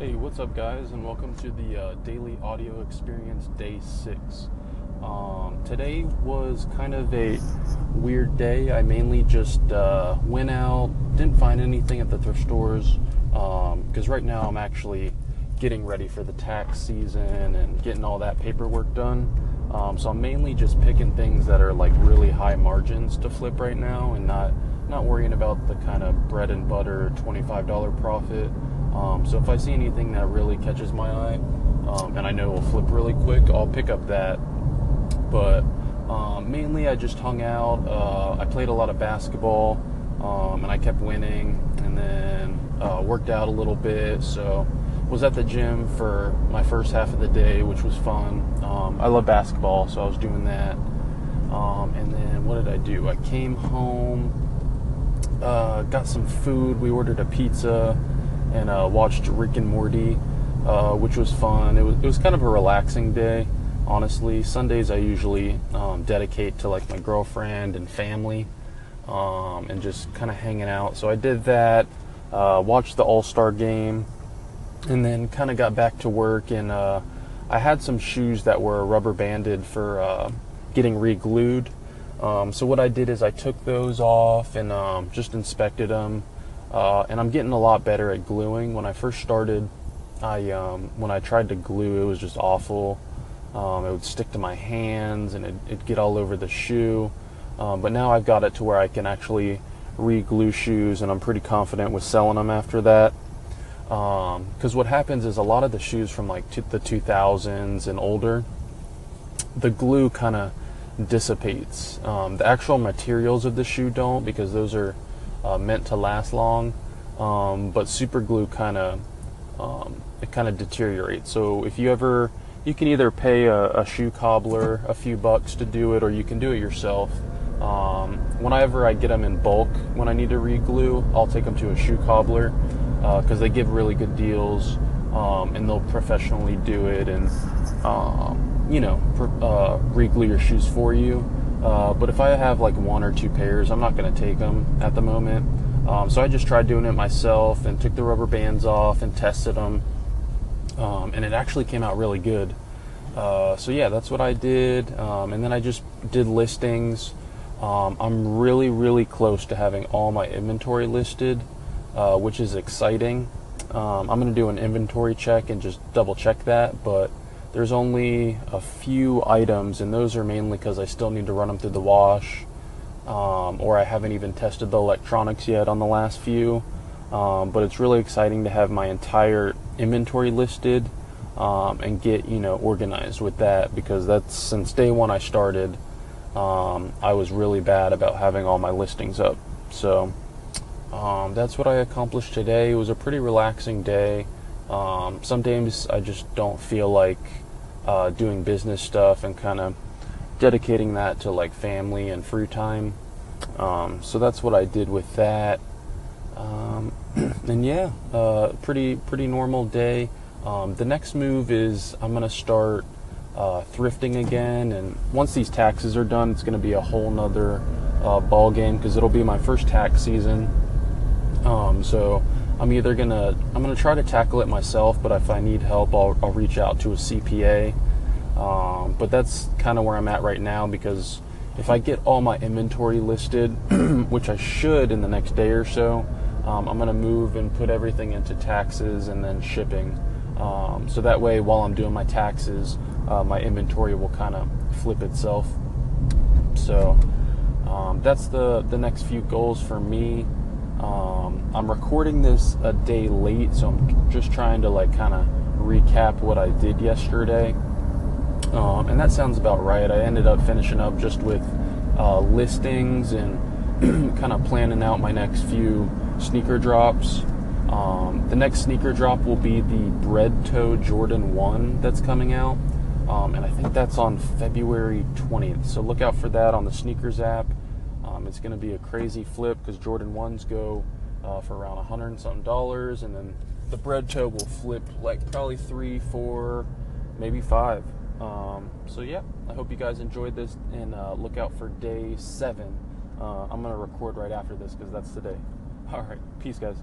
Hey, what's up, guys, and welcome to the uh, Daily Audio Experience Day 6. Um, today was kind of a weird day. I mainly just uh, went out, didn't find anything at the thrift stores, because um, right now I'm actually getting ready for the tax season and getting all that paperwork done. Um, so I'm mainly just picking things that are like really high margins to flip right now and not not worrying about the kind of bread and butter $25 profit. Um, so if I see anything that really catches my eye, um, and I know will flip really quick, I'll pick up that. But um, mainly, I just hung out. Uh, I played a lot of basketball, um, and I kept winning. And then uh, worked out a little bit. So was at the gym for my first half of the day, which was fun. Um, I love basketball, so I was doing that. Um, and then what did I do? I came home, uh, got some food. We ordered a pizza and uh, watched Rick and Morty, uh, which was fun. It was it was kind of a relaxing day, honestly. Sundays I usually um, dedicate to like my girlfriend and family, um, and just kind of hanging out. So I did that. Uh, watched the All Star game, and then kind of got back to work. And uh, I had some shoes that were rubber banded for uh, getting re-glued. Um, so what I did is I took those off and um, just inspected them uh, and I'm getting a lot better at gluing. When I first started, I um, when I tried to glue, it was just awful. Um, it would stick to my hands and it'd, it'd get all over the shoe. Um, but now I've got it to where I can actually re-glue shoes, and I'm pretty confident with selling them after that. Because um, what happens is a lot of the shoes from like the 2000s and older, the glue kind of dissipates. Um, the actual materials of the shoe don't because those are uh, meant to last long, um, but super glue kind of um, it kind of deteriorates. So if you ever you can either pay a, a, shoe cobbler a few bucks to do it, or you can do it yourself. Um, whenever I get them in bulk, when I need to re-glue, I'll take them to a shoe cobbler because uh, they give really good deals um, and they'll professionally do it and um, you know uh, re-glue your shoes for you. Uh, but if I have like one or two pairs, I'm not going to take them at the moment. Um, so I just tried doing it myself and took the rubber bands off and tested them. Um, and it actually came out really good. Uh, so yeah, that's what I did. Um, and then I just did listings. Um, I'm really, really close to having all my inventory listed, uh, which is exciting. Um, I'm going to do an inventory check and just double check that. But there's only a few items, and those are mainly because I still need to run them through the wash, um, or I haven't even tested the electronics yet on the last few. Um, but it's really exciting to have my entire inventory listed um, and get you know organized with that because that's since day one I started. Um, I was really bad about having all my listings up. So um, that's what I accomplished today. It was a pretty relaxing day. Um, some days I just don't feel like uh, doing business stuff and kind of dedicating that to like family and free time. Um, so that's what I did with that. Um, and yeah, uh, pretty pretty normal day. Um, the next move is I'm gonna start uh, thrifting again, and once these taxes are done, it's gonna be a whole nother uh, ball game because it'll be my first tax season. Um, so I'm either gonna I'm gonna try to tackle it myself, but if I need help, I'll, I'll reach out to a CPA. Um, but that's kind of where I'm at right now because if I get all my inventory listed, which I should in the next day or so, um, I'm gonna move and put everything into taxes and then shipping. Um, so that way, while I'm doing my taxes, uh, my inventory will kind of flip itself. So um, that's the the next few goals for me. I'm recording this a day late, so I'm just trying to like kind of recap what I did yesterday. Um, and that sounds about right. I ended up finishing up just with uh, listings and kind of planning out my next few sneaker drops. Um, the next sneaker drop will be the Bred Toe Jordan 1 that's coming out. Um, and I think that's on February 20th. So look out for that on the sneakers app. Um, it's going to be a crazy flip because Jordan 1s go uh, for around a hundred and something dollars, and then the bred toe will flip like probably three, four, maybe five. Um, so yeah, I hope you guys enjoyed this, and uh, look out for day seven. Uh, I'm gonna record right after this because that's the day. All right, peace, guys.